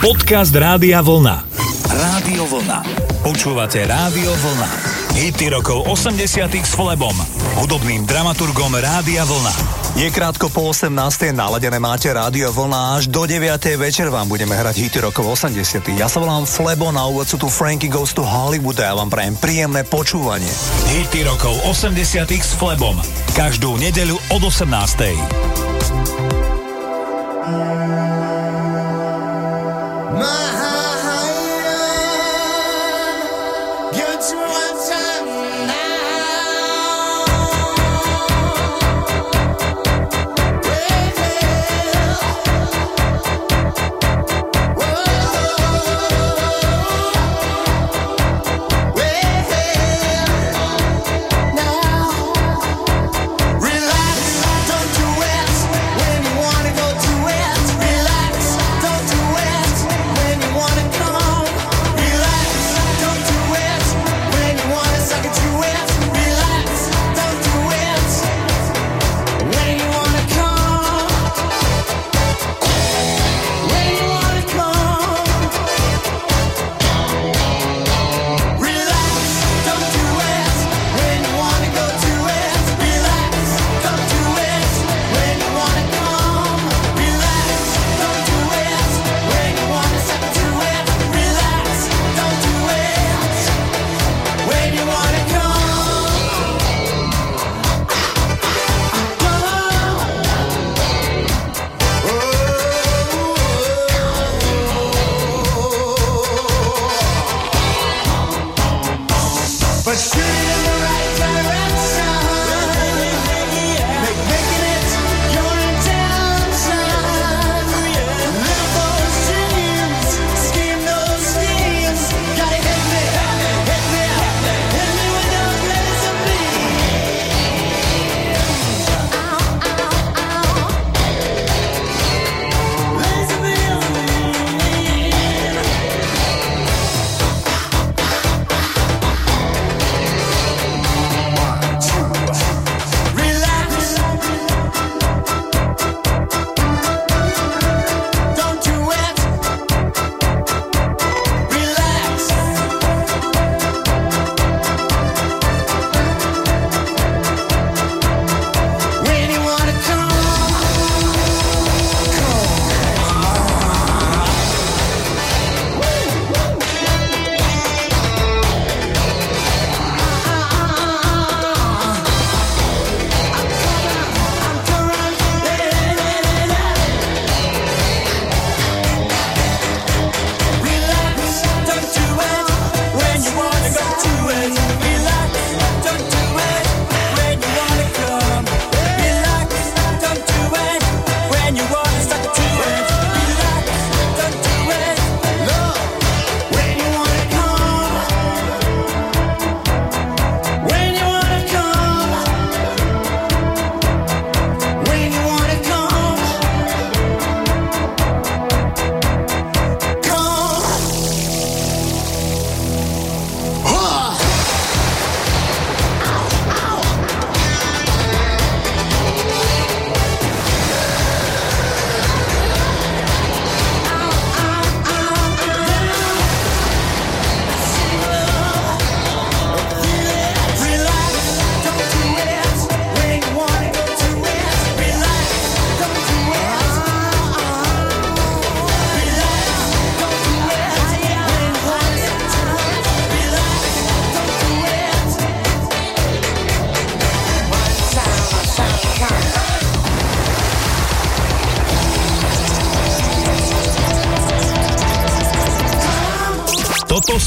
Podcast Rádia Vlna. Rádio Vlna. Počúvate Rádio Vlna. Hity rokov 80 s Flebom, hudobným dramaturgom Rádia Vlna. Je krátko po 18. naladené máte Rádio Vlna až do 9. večer vám budeme hrať hity rokov 80. Ja sa volám Flebo, na úvod sú tu Frankie Goes to Hollywood a ja vám prajem príjemné počúvanie. Hity rokov 80 s Flebom. Každú nedeľu od 18. My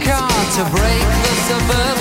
car to break the suburban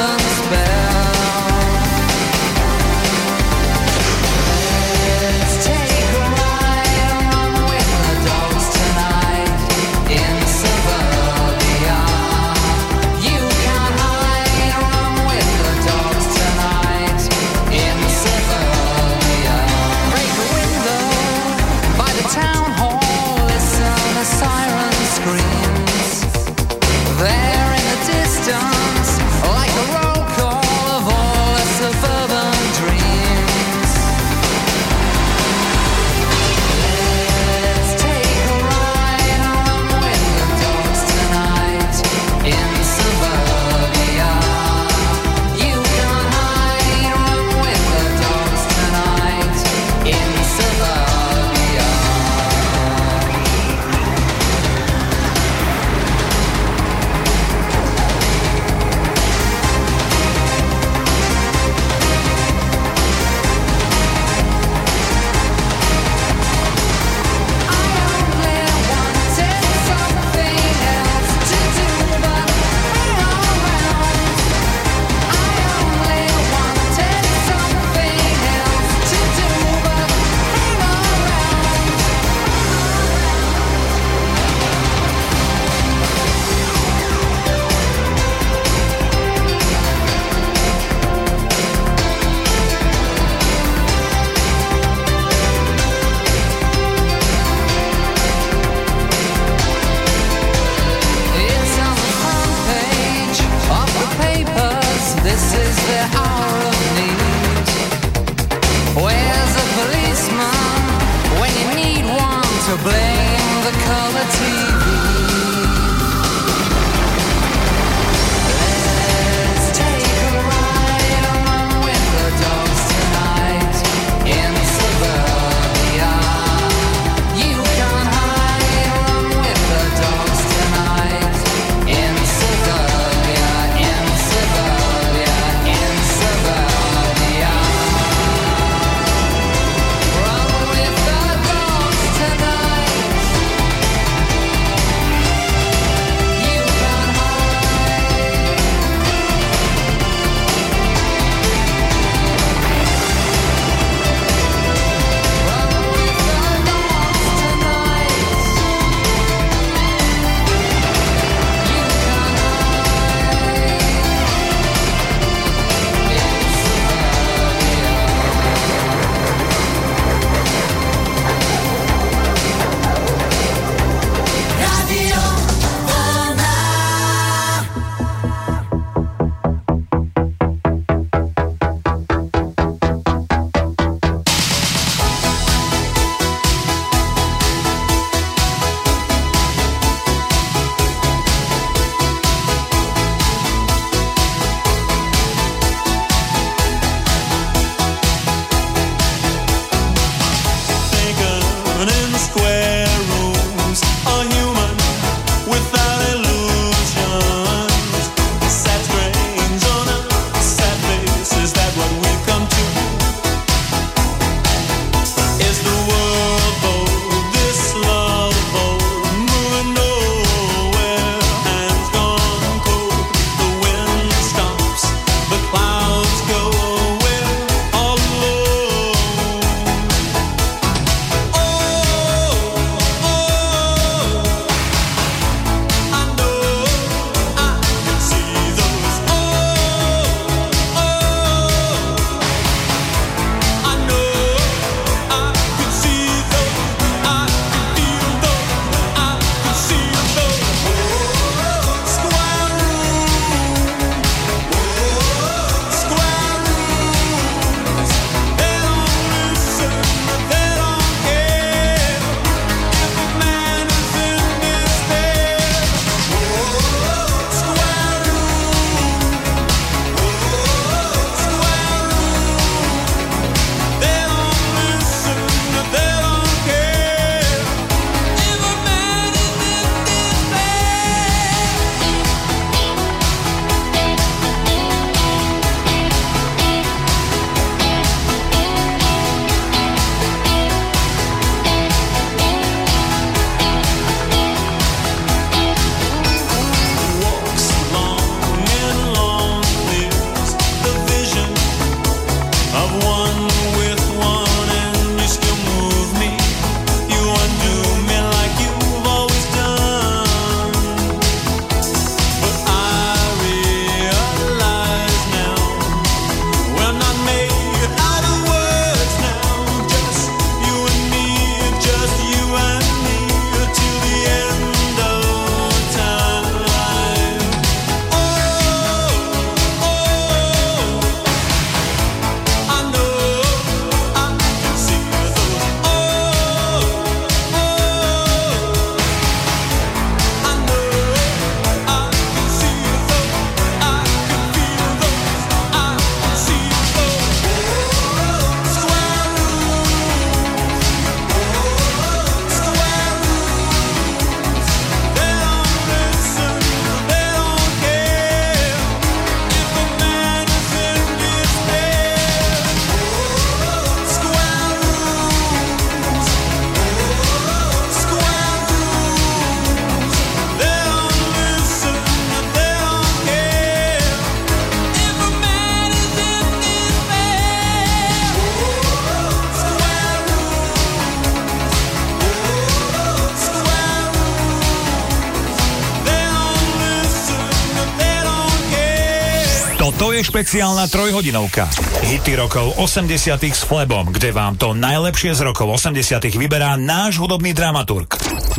špeciálna trojhodinovka. Hity rokov 80 s Flebom, kde vám to najlepšie z rokov 80 vyberá náš hudobný dramaturg.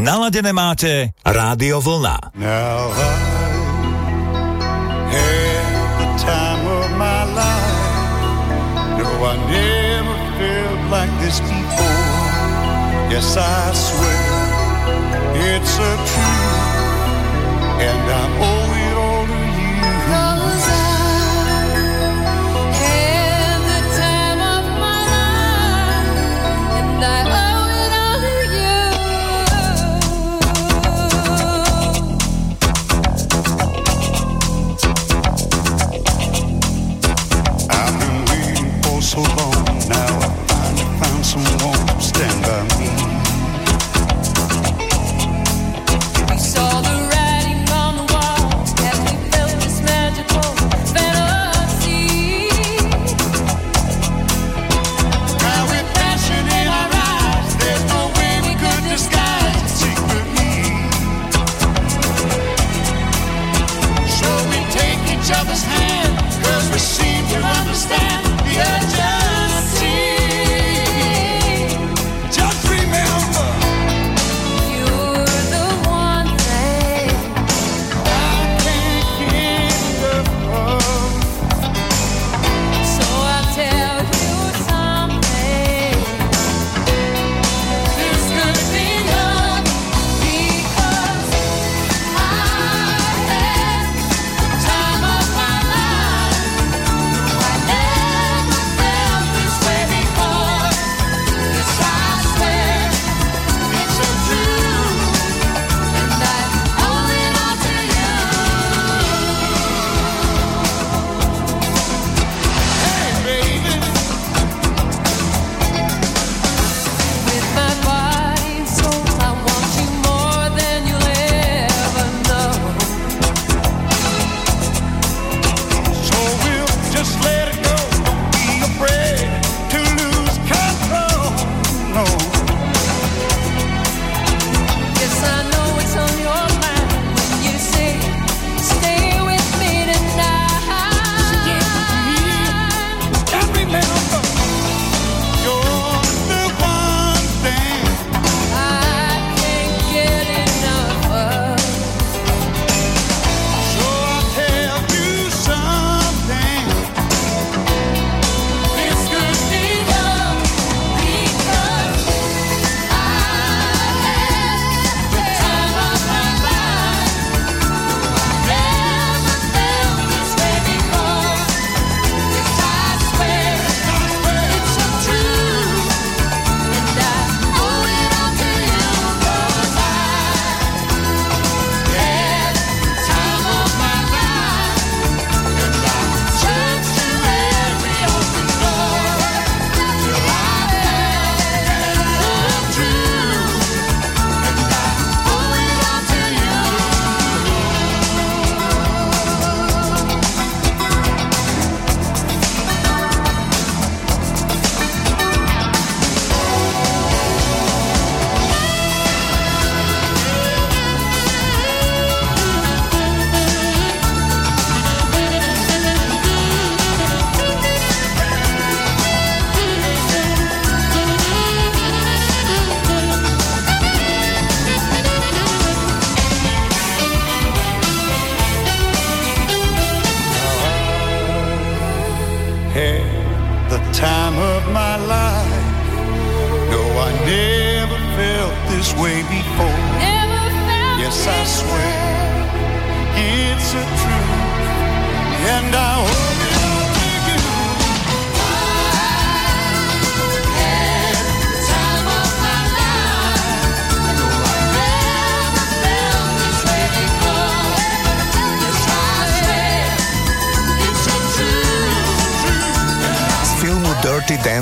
Naladené máte Rádio Vlna. Now Yes, I swear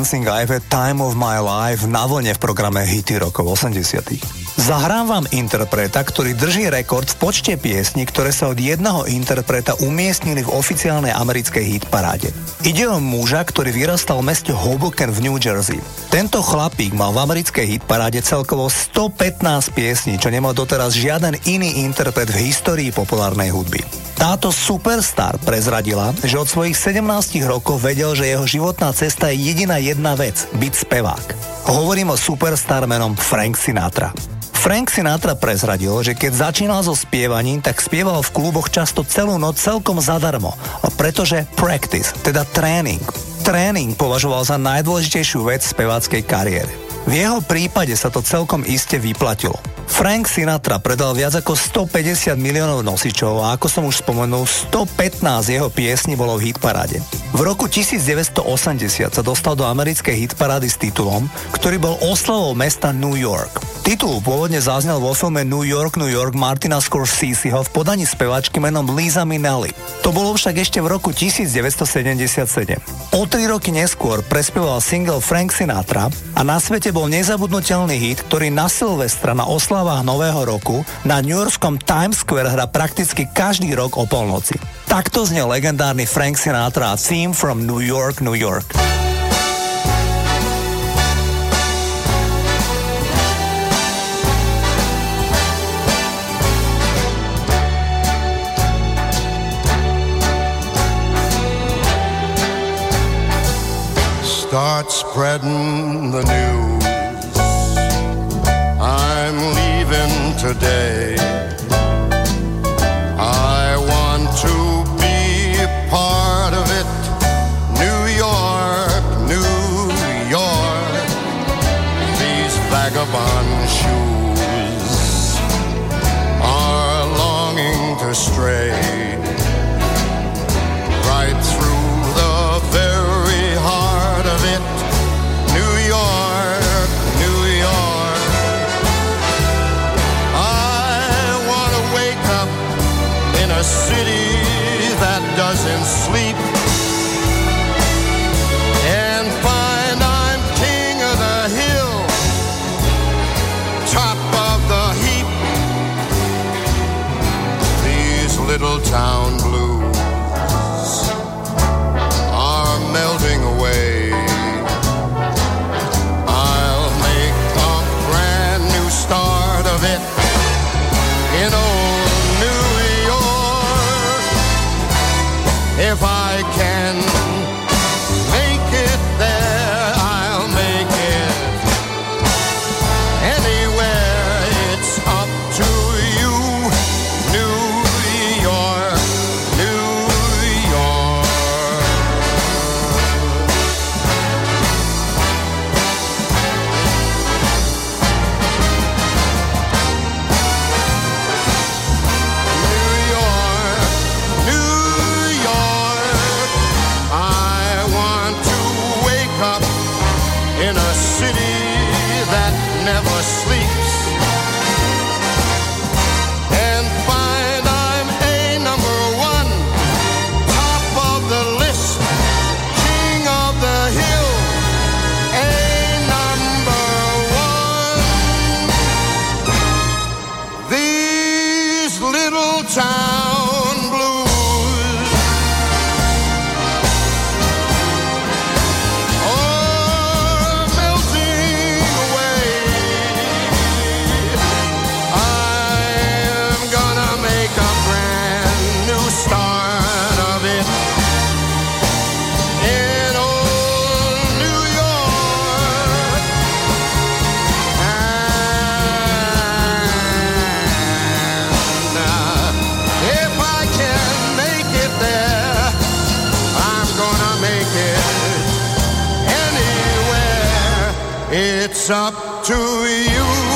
Dancing I've time of my life na vlne v programe Hity rokov 80 Zahrám vám interpreta, ktorý drží rekord v počte piesní, ktoré sa od jedného interpreta umiestnili v oficiálnej americkej hitparáde. Ide o muža, ktorý vyrastal v meste Hoboken v New Jersey. Tento chlapík mal v americkej hitparáde celkovo 115 piesní, čo nemal doteraz žiaden iný interpret v histórii populárnej hudby. Táto superstar prezradila, že od svojich 17 rokov vedel, že jeho životná cesta je jediná jedna vec – byť spevák. Hovorím o superstar menom Frank Sinatra. Frank Sinatra prezradil, že keď začínal so spievaním, tak spieval v kluboch často celú noc celkom zadarmo, pretože practice, teda tréning. Tréning považoval za najdôležitejšiu vec speváckej kariéry. V jeho prípade sa to celkom iste vyplatilo. Frank Sinatra predal viac ako 150 miliónov nosičov a ako som už spomenul, 115 jeho piesní bolo v hitparáde. V roku 1980 sa dostal do americkej hitparády s titulom, ktorý bol oslavou mesta New York. Titul pôvodne zaznel vo filme New York, New York Martina Scorseseho v podaní spevačky menom Lisa Minnelli. To bolo však ešte v roku 1977. O tri roky neskôr prespieval single Frank Sinatra a na svete bol nezabudnutelný hit, ktorý na Silvestra na oslavách Nového roku na New Yorkskom Times Square hra prakticky každý rok o polnoci. Takto znie legendárny Frank Sinatra Theme from New York, New York. Start spreading the news. Today. It's up to you,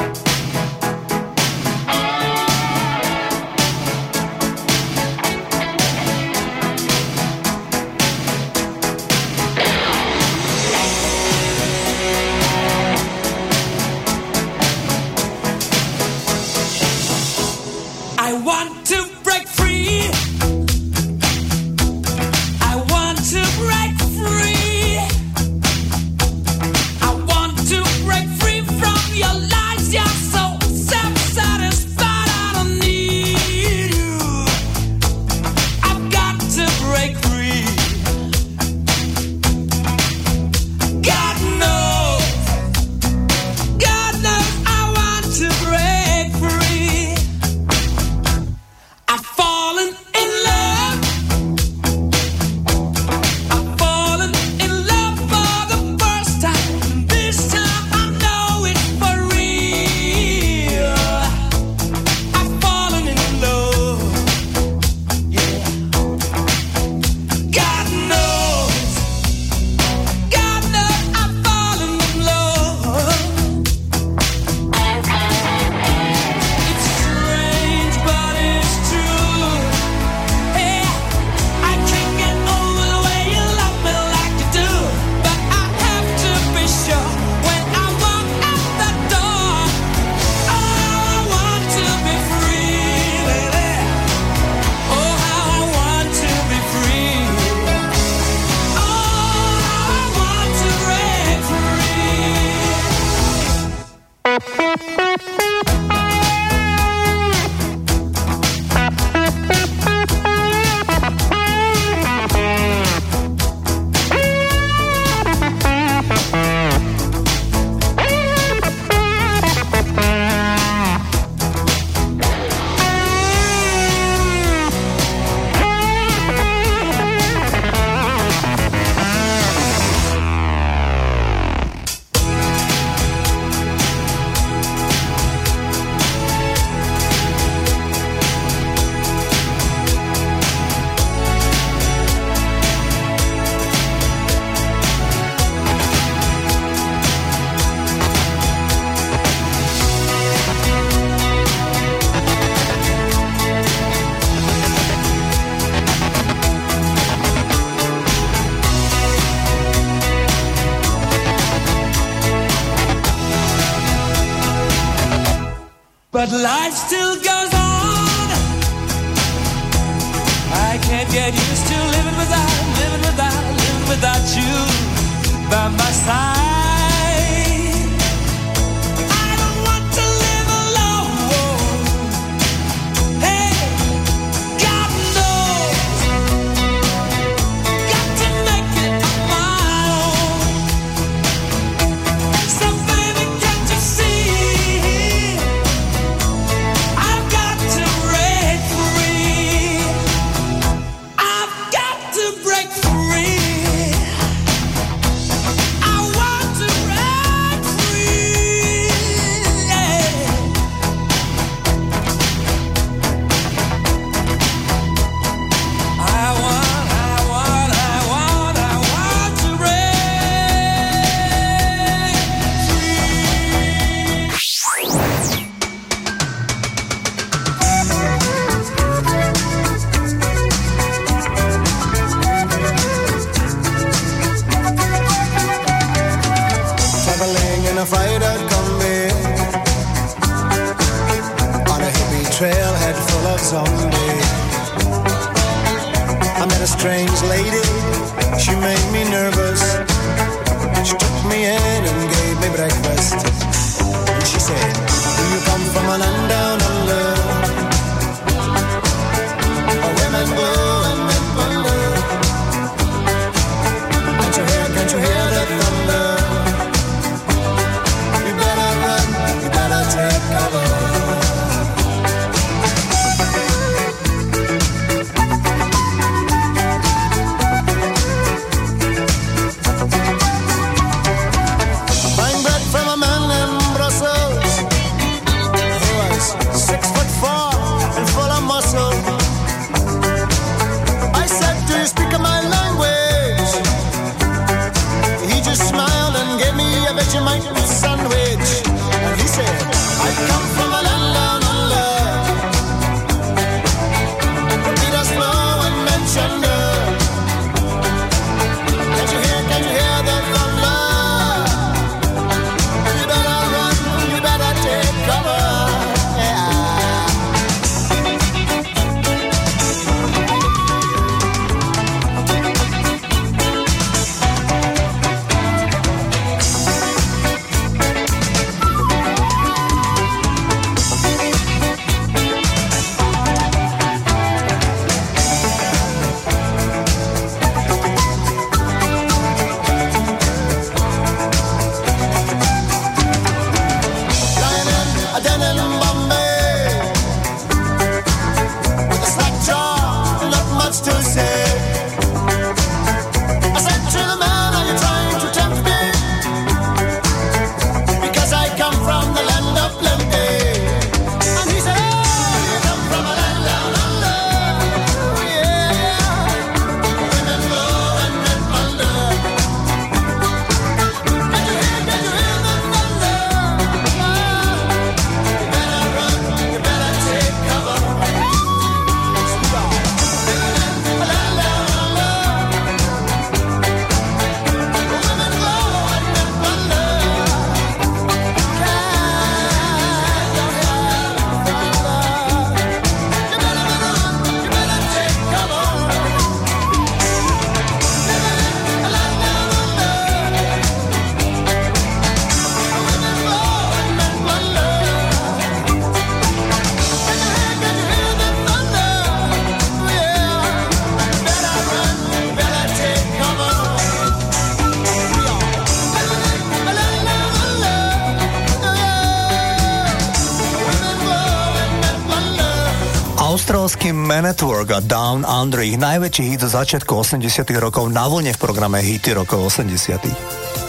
Austrálsky Man at Work a Down Under ich najväčší hit zo začiatku 80 rokov na vlne v programe Hity rokov 80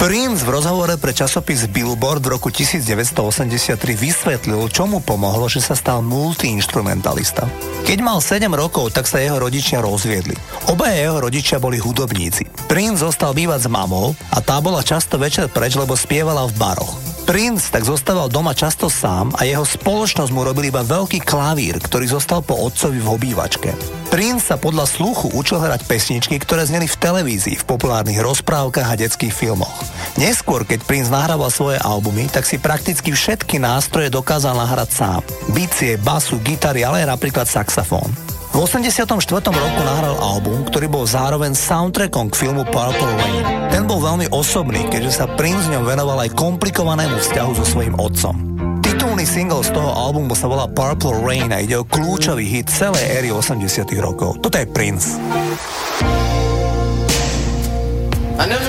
Prince v rozhovore pre časopis Billboard v roku 1983 vysvetlil, čo mu pomohlo, že sa stal multiinstrumentalista. Keď mal 7 rokov, tak sa jeho rodičia rozviedli. Obaja jeho rodičia boli hudobníci. Prince zostal bývať s mamou a tá bola často večer preč, lebo spievala v baroch. Prince tak zostával doma často sám a jeho spoločnosť mu robili iba veľký klavír, ktorý zostal po otcovi v obývačke. Prince sa podľa sluchu učil hrať pesničky, ktoré zneli v televízii, v populárnych rozprávkach a detských filmoch. Neskôr, keď Prince nahrával svoje albumy, tak si prakticky všetky nástroje dokázal nahrať sám. Bicie, basu, gitary, ale aj napríklad saxofón. V 84. roku nahral album, ktorý bol zároveň soundtrackom k filmu Purple Rain. Ten bol veľmi osobný, keďže sa Prince ňom venoval aj komplikovanému vzťahu so svojím otcom. Titulný single z toho albumu sa volá Purple Rain a ide o kľúčový hit celej éry 80 rokov. Toto je Prince. I never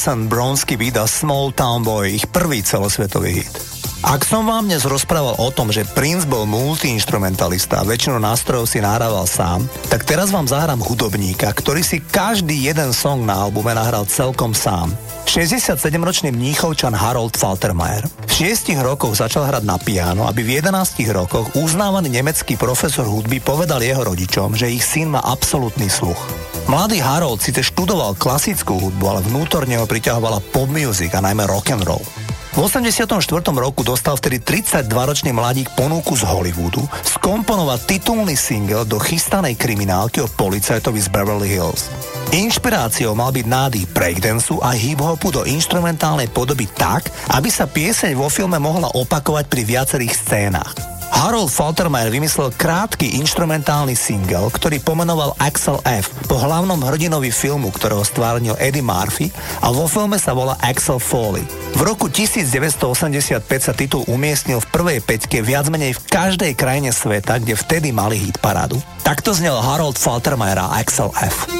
Consent Bronsky vydal Small Town Boy, ich prvý celosvetový hit. Ak som vám dnes rozprával o tom, že Prince bol multiinstrumentalista a väčšinu nástrojov si nahrával sám, tak teraz vám zahrám hudobníka, ktorý si každý jeden song na albume nahral celkom sám. 67-ročný mníchovčan Harold Faltermeyer. V 6 rokoch začal hrať na piano, aby v 11 rokoch uznávaný nemecký profesor hudby povedal jeho rodičom, že ich syn má absolútny sluch. Mladý Harold síce študoval klasickú hudbu, ale vnútorne ho priťahovala pop music a najmä rock and roll. V 84. roku dostal vtedy 32-ročný mladík ponuku z Hollywoodu skomponovať titulný single do chystanej kriminálky o policajtovi z Beverly Hills. Inšpiráciou mal byť nádych breakdanceu a hip-hopu do instrumentálnej podoby tak, aby sa pieseň vo filme mohla opakovať pri viacerých scénach. Harold Faltermeyer vymyslel krátky instrumentálny single, ktorý pomenoval Axel F. po hlavnom hrdinovi filmu, ktorého stvárnil Eddie Murphy a vo filme sa volá Axel Foley. V roku 1985 sa titul umiestnil v prvej peťke viac menej v každej krajine sveta, kde vtedy mali hit parádu. Takto znel Harold Faltermeyer a Axel F.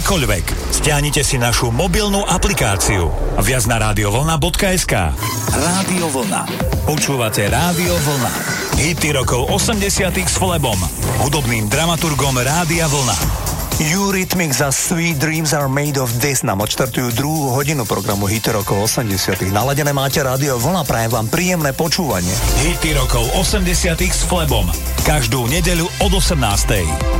kdekoľvek. Stiahnite si našu mobilnú aplikáciu. Viac na radiovlna.sk Rádio Vlna. Počúvate Rádio Vlna. Hity rokov 80 s Flebom, hudobným dramaturgom Rádia Vlna. Eurythmics a Sweet Dreams are made of this nám odštartujú druhú hodinu programu Hity rokov 80 Naladené máte rádio Vlna, prajem vám príjemné počúvanie. Hity rokov 80 s Flebom. Každú nedeľu od 18.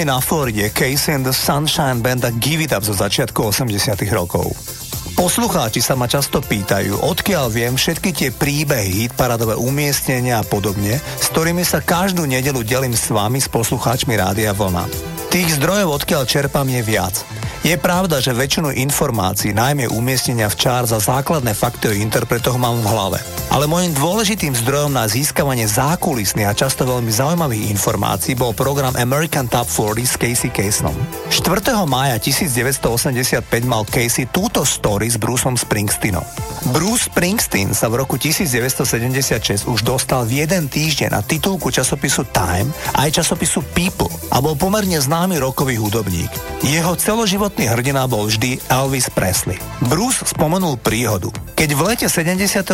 Miami na Floride Casey and the Sunshine Band a Give It Up zo začiatku 80 rokov. Poslucháči sa ma často pýtajú, odkiaľ viem všetky tie príbehy, hitparadové umiestnenia a podobne, s ktorými sa každú nedelu delím s vami, s poslucháčmi Rádia Vlna. Tých zdrojov, odkiaľ čerpám, je viac. Je pravda, že väčšinu informácií, najmä umiestnenia v čár za základné fakty o interpretoch mám v hlave. Ale môjim dôležitým zdrojom na získavanie zákulisných a často veľmi zaujímavých informácií bol program American Top 40 s Casey Kasenom. 4. mája 1985 mal Casey túto story s Bruceom Springsteenom. Bruce Springsteen sa v roku 1976 už dostal v jeden týždeň na titulku časopisu Time aj časopisu People a bol pomerne známy rokový hudobník. Jeho celoživotný hrdina bol vždy Elvis Presley. Bruce spomenul príhodu. Keď v lete 76.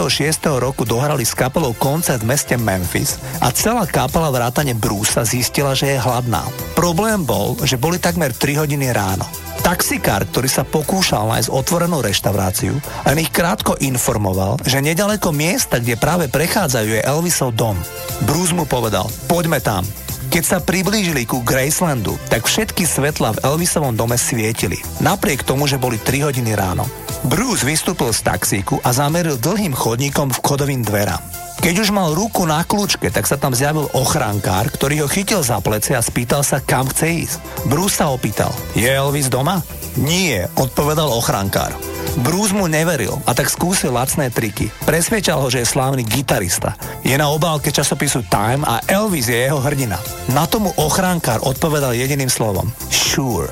roku dohrali s kapelou koncert v meste Memphis a celá kapela vrátane Brusa zistila, že je hladná. Problém bol, že boli takmer 3 hodiny ráno. Taxikár, ktorý sa pokúšal nájsť otvorenú reštauráciu, len ich krátko informoval, že nedaleko miesta, kde práve prechádzajú, je Elvisov dom. Bruce mu povedal, poďme tam. Keď sa priblížili ku Gracelandu, tak všetky svetla v Elvisovom dome svietili, napriek tomu, že boli 3 hodiny ráno. Bruce vystúpil z taxíku a zameril dlhým chodníkom v kodovým dverám. Keď už mal ruku na kľúčke, tak sa tam zjavil ochrankár, ktorý ho chytil za plece a spýtal sa, kam chce ísť. Bruce sa opýtal, je Elvis doma? Nie, odpovedal ochrankár. Bruce mu neveril a tak skúsil lacné triky. Presvedčal ho, že je slávny gitarista. Je na obálke časopisu Time a Elvis je jeho hrdina. Na tomu ochránkár odpovedal jediným slovom. Sure.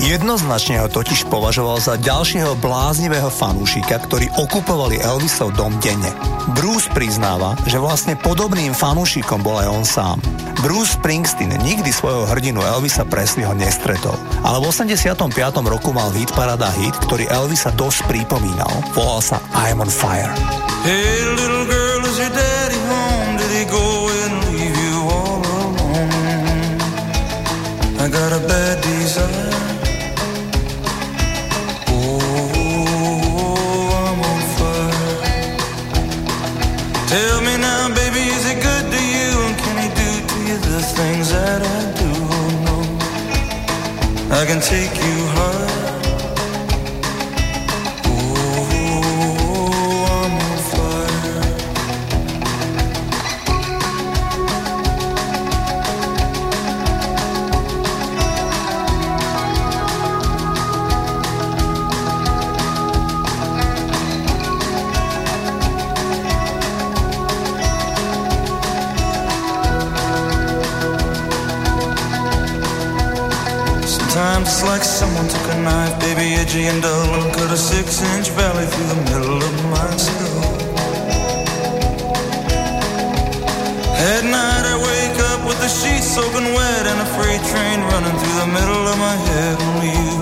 Jednoznačne ho totiž považoval za ďalšieho bláznivého fanúšika, ktorí okupovali Elvisov dom denne. Bruce priznáva, že vlastne podobným fanúšikom bol aj on sám. Bruce Springsteen nikdy svojho hrdinu Elvisa Presleyho nestretol, ale v 85. roku mal hit parada hit, ktorý Elvisa dosť pripomínal. Volal sa I'm on fire. Hey, little girl, is your daddy take you edgy and dull, cut a six-inch valley through the middle of my skull. At night I wake up with the sheets soaking wet and a freight train running through the middle of my head. Only you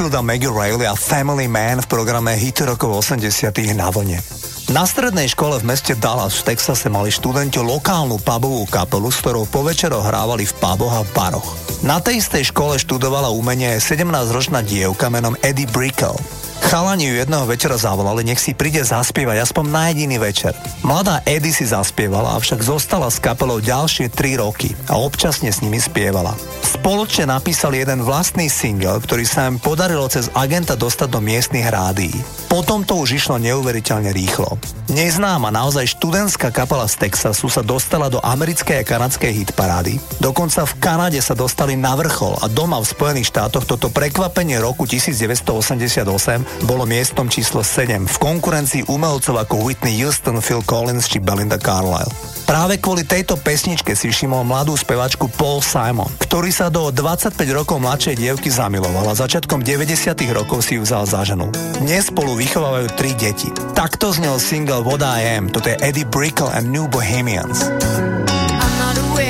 Mike Oldfield a Maggie Reilly a Family Man v programe Hity rokov 80 na vlne. Na strednej škole v meste Dallas v Texase mali študenti lokálnu pubovú kapelu, s ktorou po večeroch hrávali v puboch a baroch. Na tej istej škole študovala umenie aj 17-ročná dievka menom Eddie Brickell. Chalani ju jedného večera zavolali, nech si príde zaspievať aspoň na jediný večer. Mladá Eddie si zaspievala, avšak zostala s kapelou ďalšie 3 roky a občasne s nimi spievala. Spoločne napísali jeden vlastný single, ktorý sa im podarilo cez agenta dostať do miestnych rádií. Potom to už išlo neuveriteľne rýchlo. Neznáma naozaj študentská kapela z Texasu sa dostala do americkej a kanadskej hitparády. Dokonca v Kanade sa dostali na vrchol a doma v Spojených štátoch toto prekvapenie roku 1988 bolo miestom číslo 7 v konkurencii umelcov ako Whitney Houston, Phil Collins či Belinda Carlisle. Práve kvôli tejto pesničke si všimol mladú spevačku Paul Simon, ktorý sa do 25 rokov mladšej dievky zamiloval a začiatkom 90 rokov si ju vzal za ženu. Dnes spolu vychovávajú tri deti. Takto znel single What I Am, toto je Eddie Brickell and New Bohemians. I'm not aware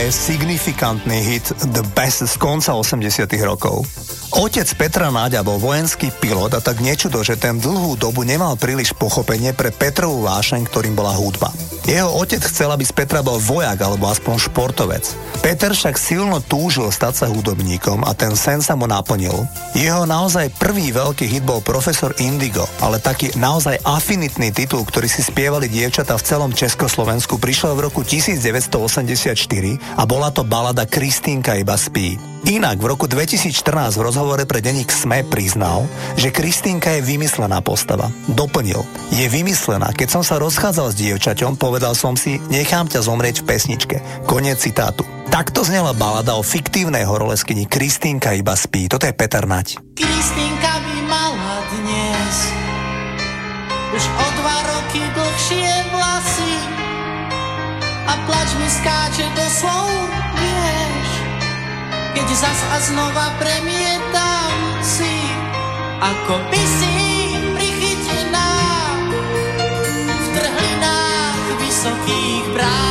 Je signifikantný hit The Best z konca 80 rokov. Otec Petra Náďa bol vojenský pilot a tak nečudo, že ten dlhú dobu nemal príliš pochopenie pre Petrovú vášeň, ktorým bola hudba. Jeho otec chcel, aby z Petra bol vojak alebo aspoň športovec. Peter však silno túžil stať sa hudobníkom a ten sen sa mu naplnil. Jeho naozaj prvý veľký hit bol Profesor Indigo, ale taký naozaj afinitný titul, ktorý si spievali dievčatá v celom Československu, prišiel v roku 1984 a bola to balada Kristýnka iba spí. Inak v roku 2014 v rozhovore pre denník SME priznal, že Kristínka je vymyslená postava. Doplnil, je vymyslená. Keď som sa rozchádzal s dievčaťom, povedal som si, nechám ťa zomrieť v pesničke. Konec citátu. Takto znela balada o fiktívnej horoleskyni Kristínka iba spí. Toto je Peter Nať. Kristínka by mala dnes už o dva roky dlhšie vlasy a plač mi skáče do slov, yeah. Zas a znova premietam si, ako by si prichytená v trhlinách vysokých bráv.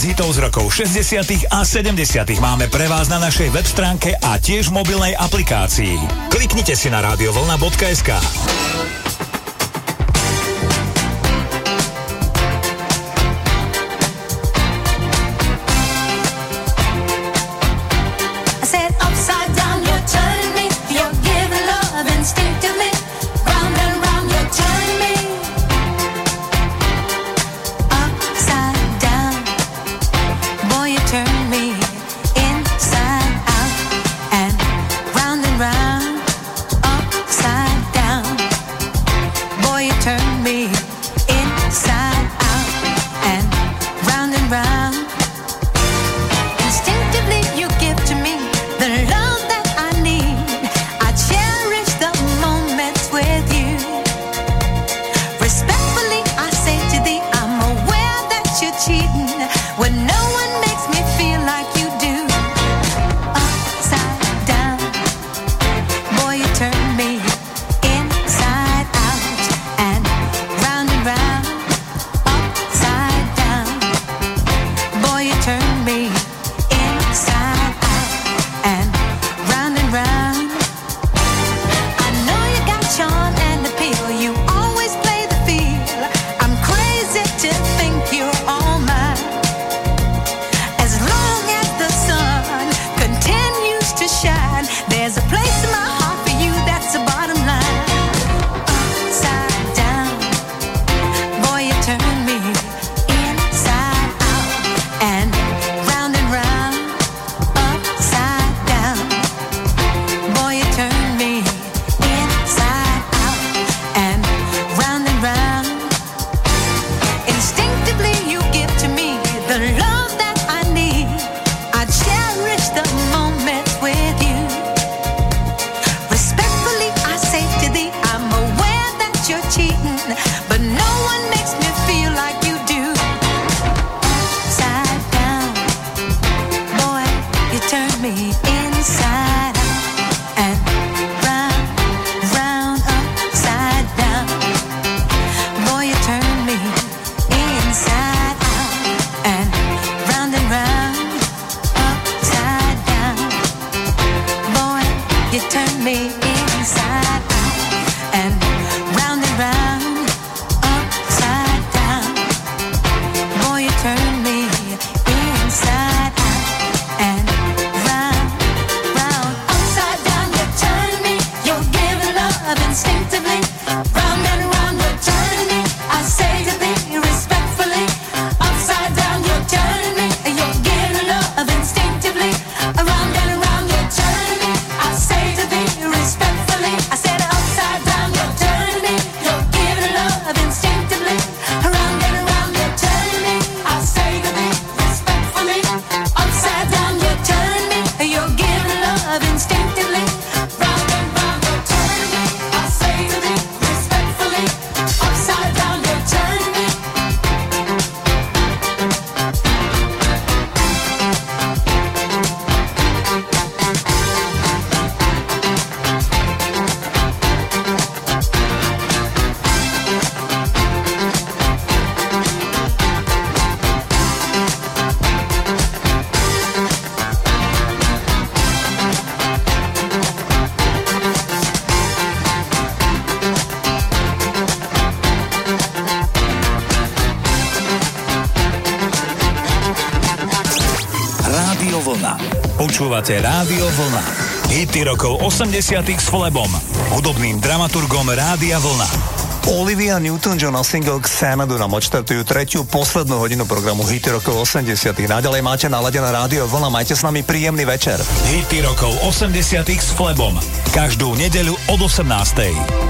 viac hitov z rokov 60. a 70. máme pre vás na našej web stránke a tiež v mobilnej aplikácii. Kliknite si na radiovolna.sk. 80 s Flebom, hudobným dramaturgom Rádia Vlna. Olivia Newton-John a single Xanadunam odštartujú tretiu, poslednú hodinu programu Hity rokov 80 Naďalej máte naladené rádio Vlna, majte s nami príjemný večer. Hity rokov 80 s Flebom. Každú nedeľu od 18.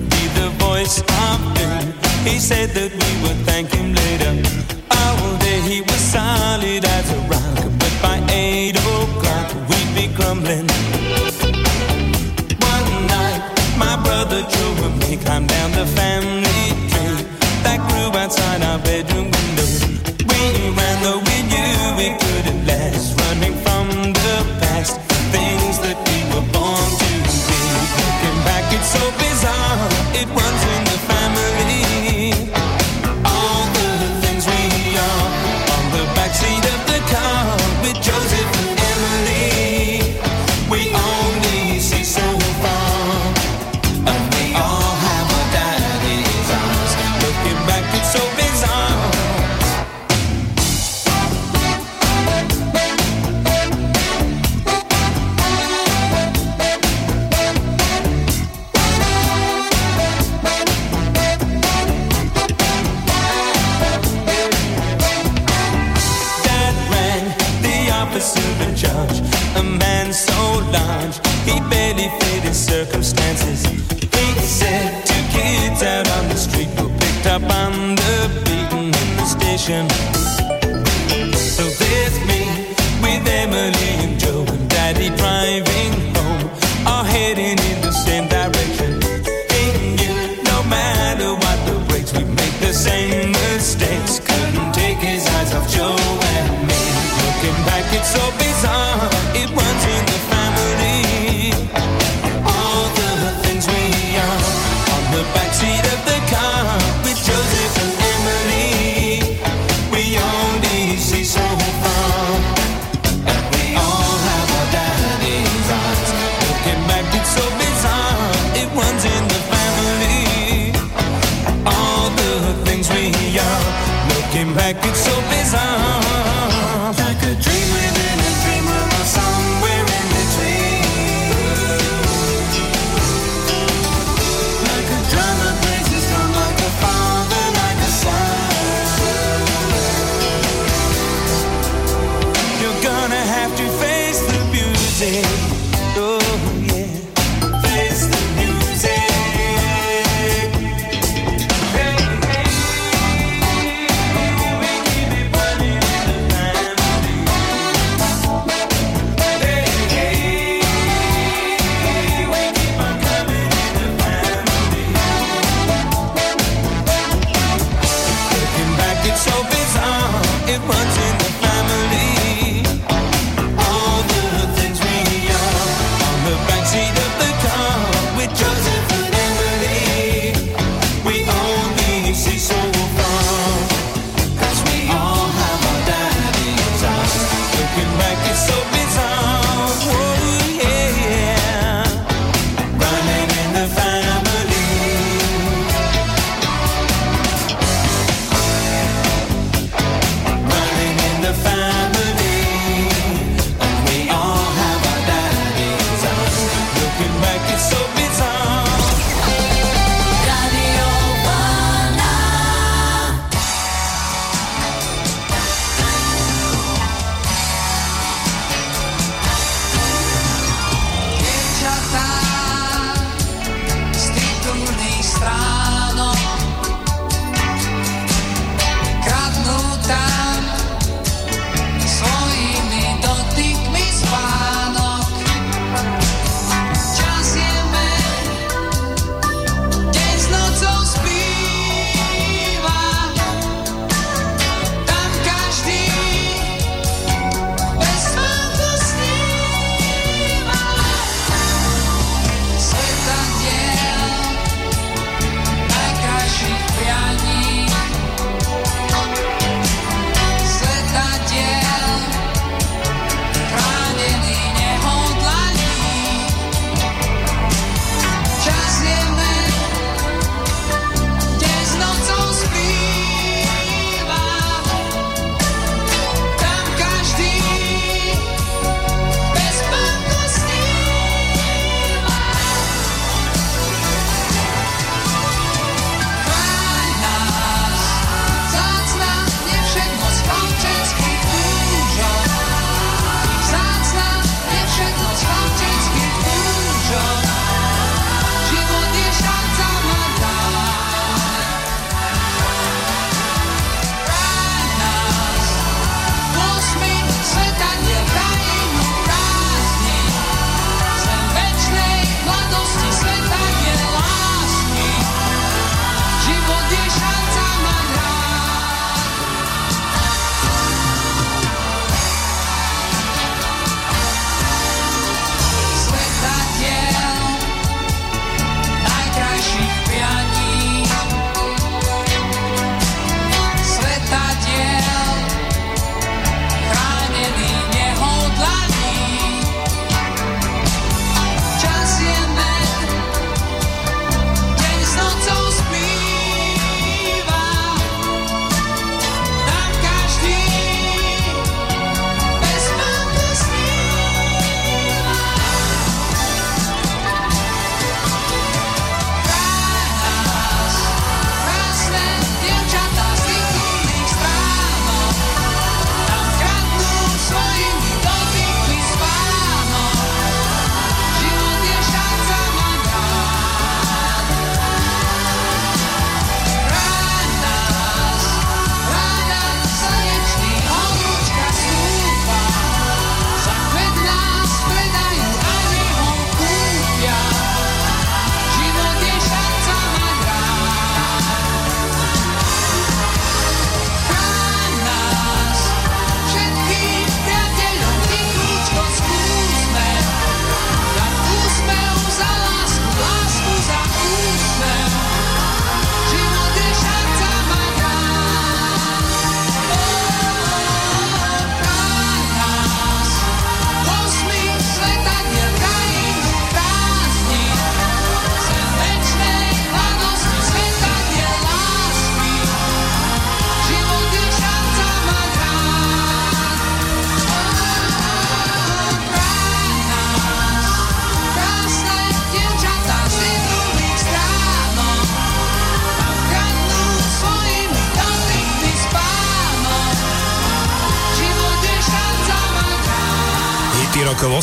He said that we would thank him later. Oh, All day he was solid as a rock, but by eight o'clock we'd be crumbling. One night, my brother Joe and me climbed down the family tree that grew outside our bedroom.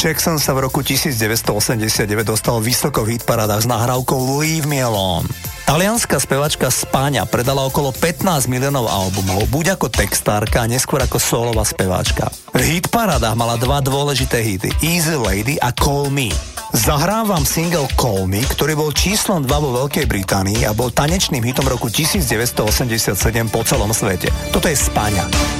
Jackson sa v roku 1989 dostal vysoko v hitparádach s nahrávkou Leave Me Alone. Talianská spevačka Spáňa predala okolo 15 miliónov albumov, buď ako textárka, neskôr ako solová speváčka. V hitparádach mala dva dôležité hity, Easy Lady a Call Me. Zahrávam single Call Me, ktorý bol číslom 2 vo Veľkej Británii a bol tanečným hitom roku 1987 po celom svete. Toto je Spáňa.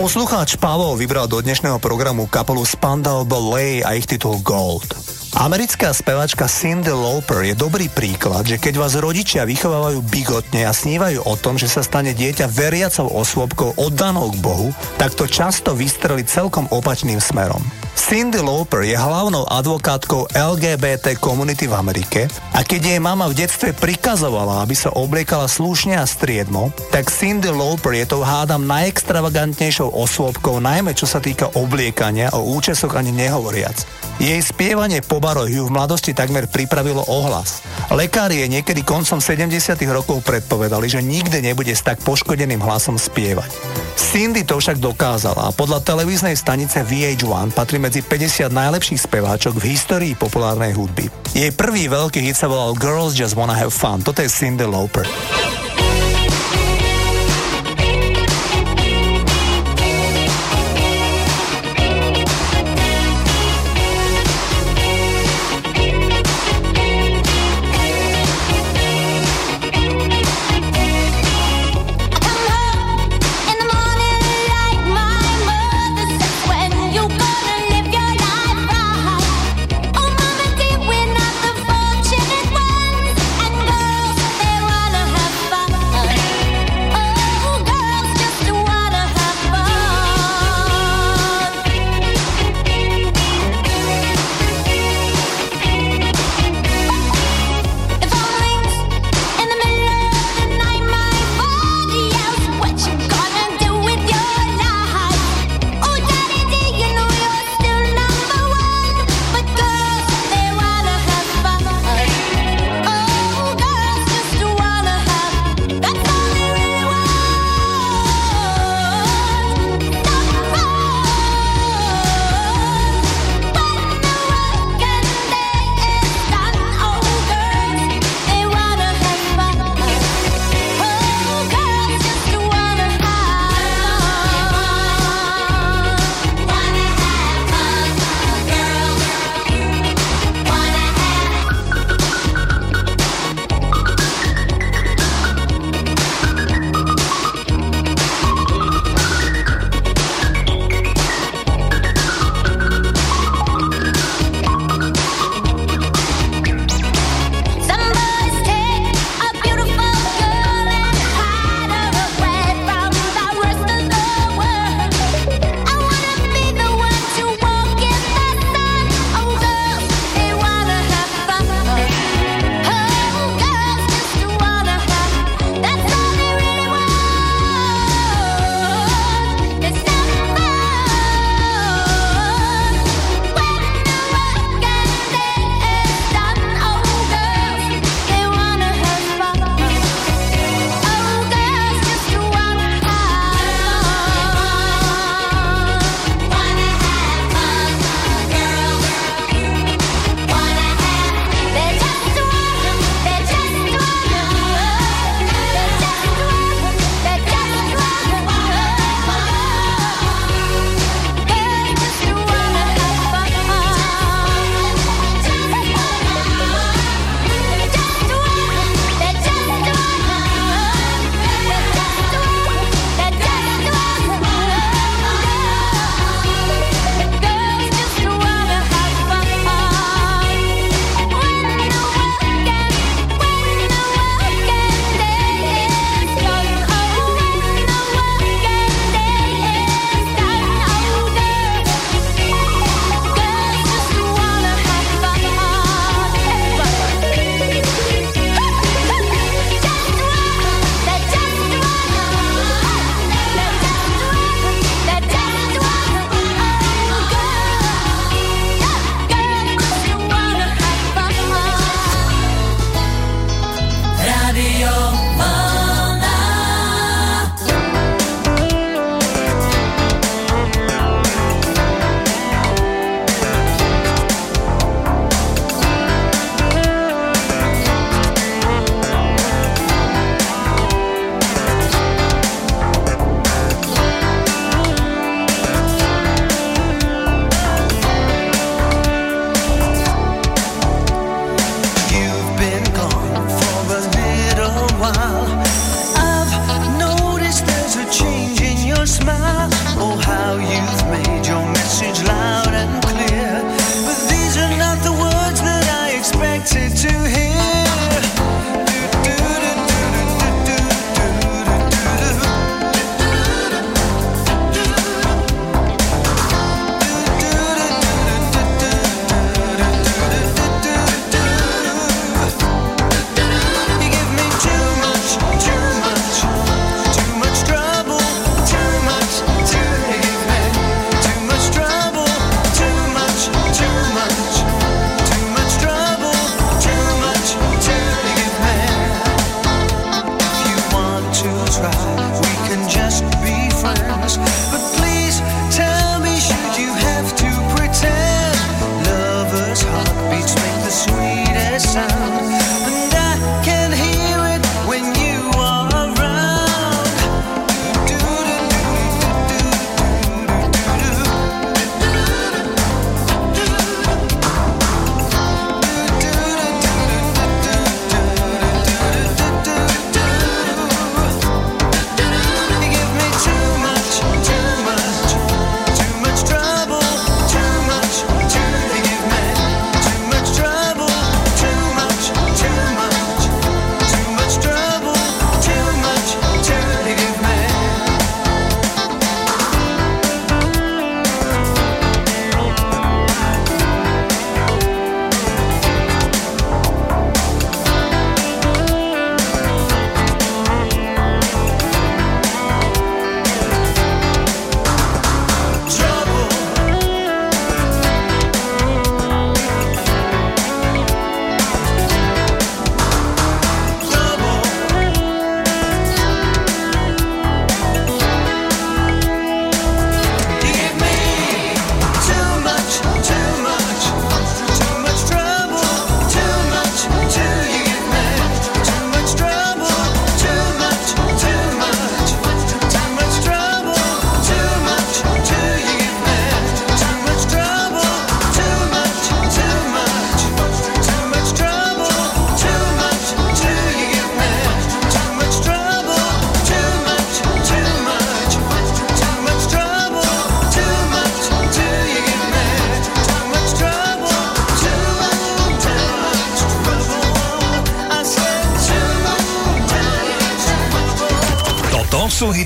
Poslucháč Pavol vybral do dnešného programu kapelu Spandau Ballet a ich titul Gold. Americká spevačka Cyndi Lauper je dobrý príklad, že keď vás rodičia vychovávajú bigotne a snívajú o tom, že sa stane dieťa veriacou osôbkou oddanou k Bohu, tak to často vystreli celkom opačným smerom. Cyndi Lauper je hlavnou advokátkou LGBT komunity v Amerike a keď jej mama v detstve prikazovala, aby sa obliekala slušne a striedmo, tak Cyndi Lauper je tou hádam najextravagantnejšou osôbkou, najmä čo sa týka obliekania, o účesoch ani nehovoriac. Jej spievanie po baroch ju v mladosti takmer pripravilo ohlas. Lekári jej niekedy koncom 70 rokov predpovedali, že nikdy nebude s tak poškodeným hlasom spievať. Cindy to však dokázala a podľa televíznej stanice VH1 patrí medzi 50 najlepších speváčok v histórii populárnej hudby. Jej prvý veľký hit sa volal Girls Just Wanna Have Fun. Toto je Cindy Lauper.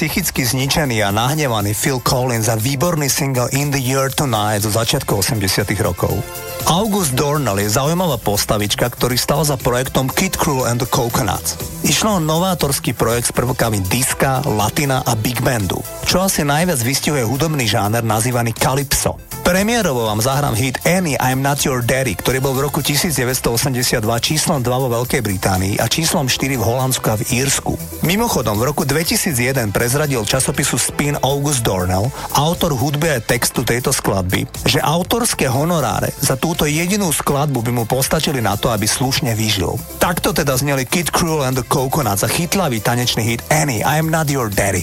Psychicky zničený a nahnevaný Phil Collins a výborný single In the Year Tonight zo začiatku 80 rokov. August Dornell je zaujímavá postavička, ktorý stal za projektom Kid Crew and the Coconuts. Išlo o novátorský projekt s prvkami diska, latina a big bandu, čo asi najviac vystihuje hudobný žáner nazývaný Calypso. Premiérovo vám zahrám hit Annie I'm Not Your Daddy, ktorý bol v roku 1982 číslom 2 vo Veľkej Británii a číslom 4 v Holandsku a v Írsku. Mimochodom, v roku 2001 prezradil časopisu Spin August Dornell, autor hudby a textu tejto skladby, že autorské honoráre za túto jedinú skladbu by mu postačili na to, aby slušne vyžil. Takto teda zneli Kid Cruel and the Coconuts a chytlavý tanečný hit Annie I'm Not Your Daddy.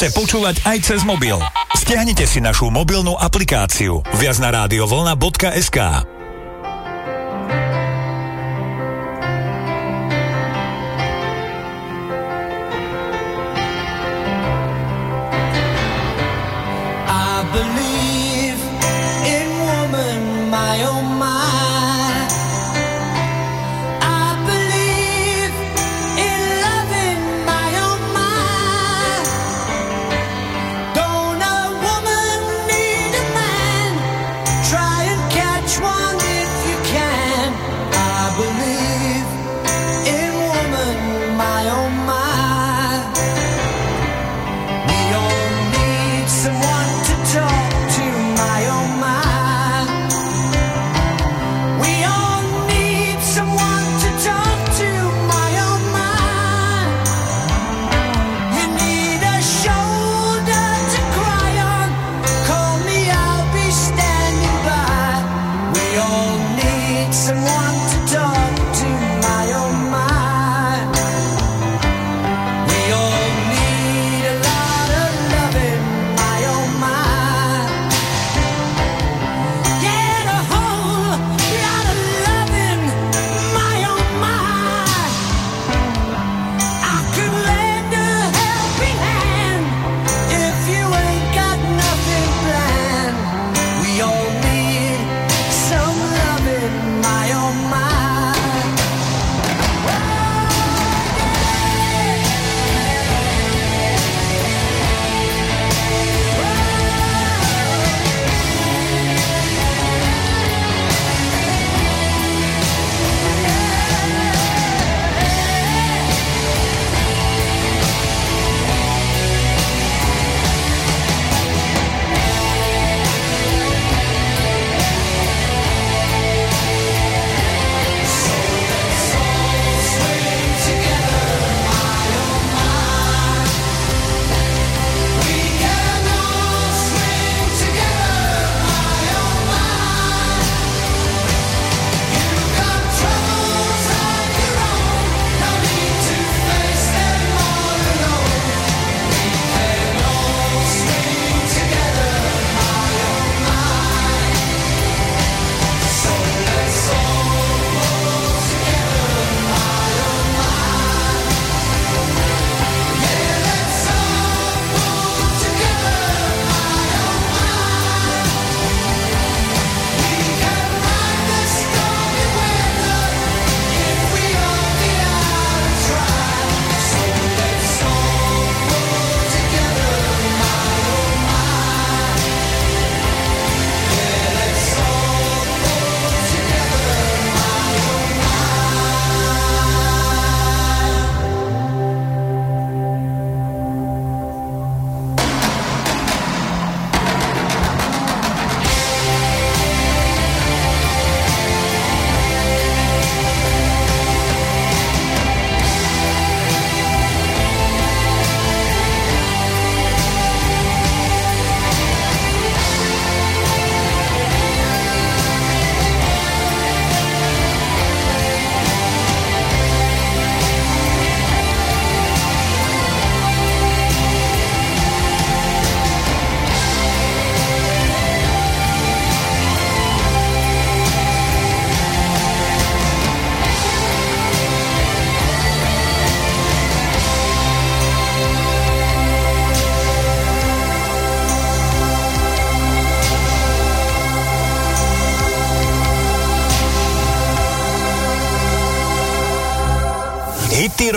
môžete počúvať aj cez mobil. Stiahnite si našu mobilnú aplikáciu viac na rádiovolna.sk.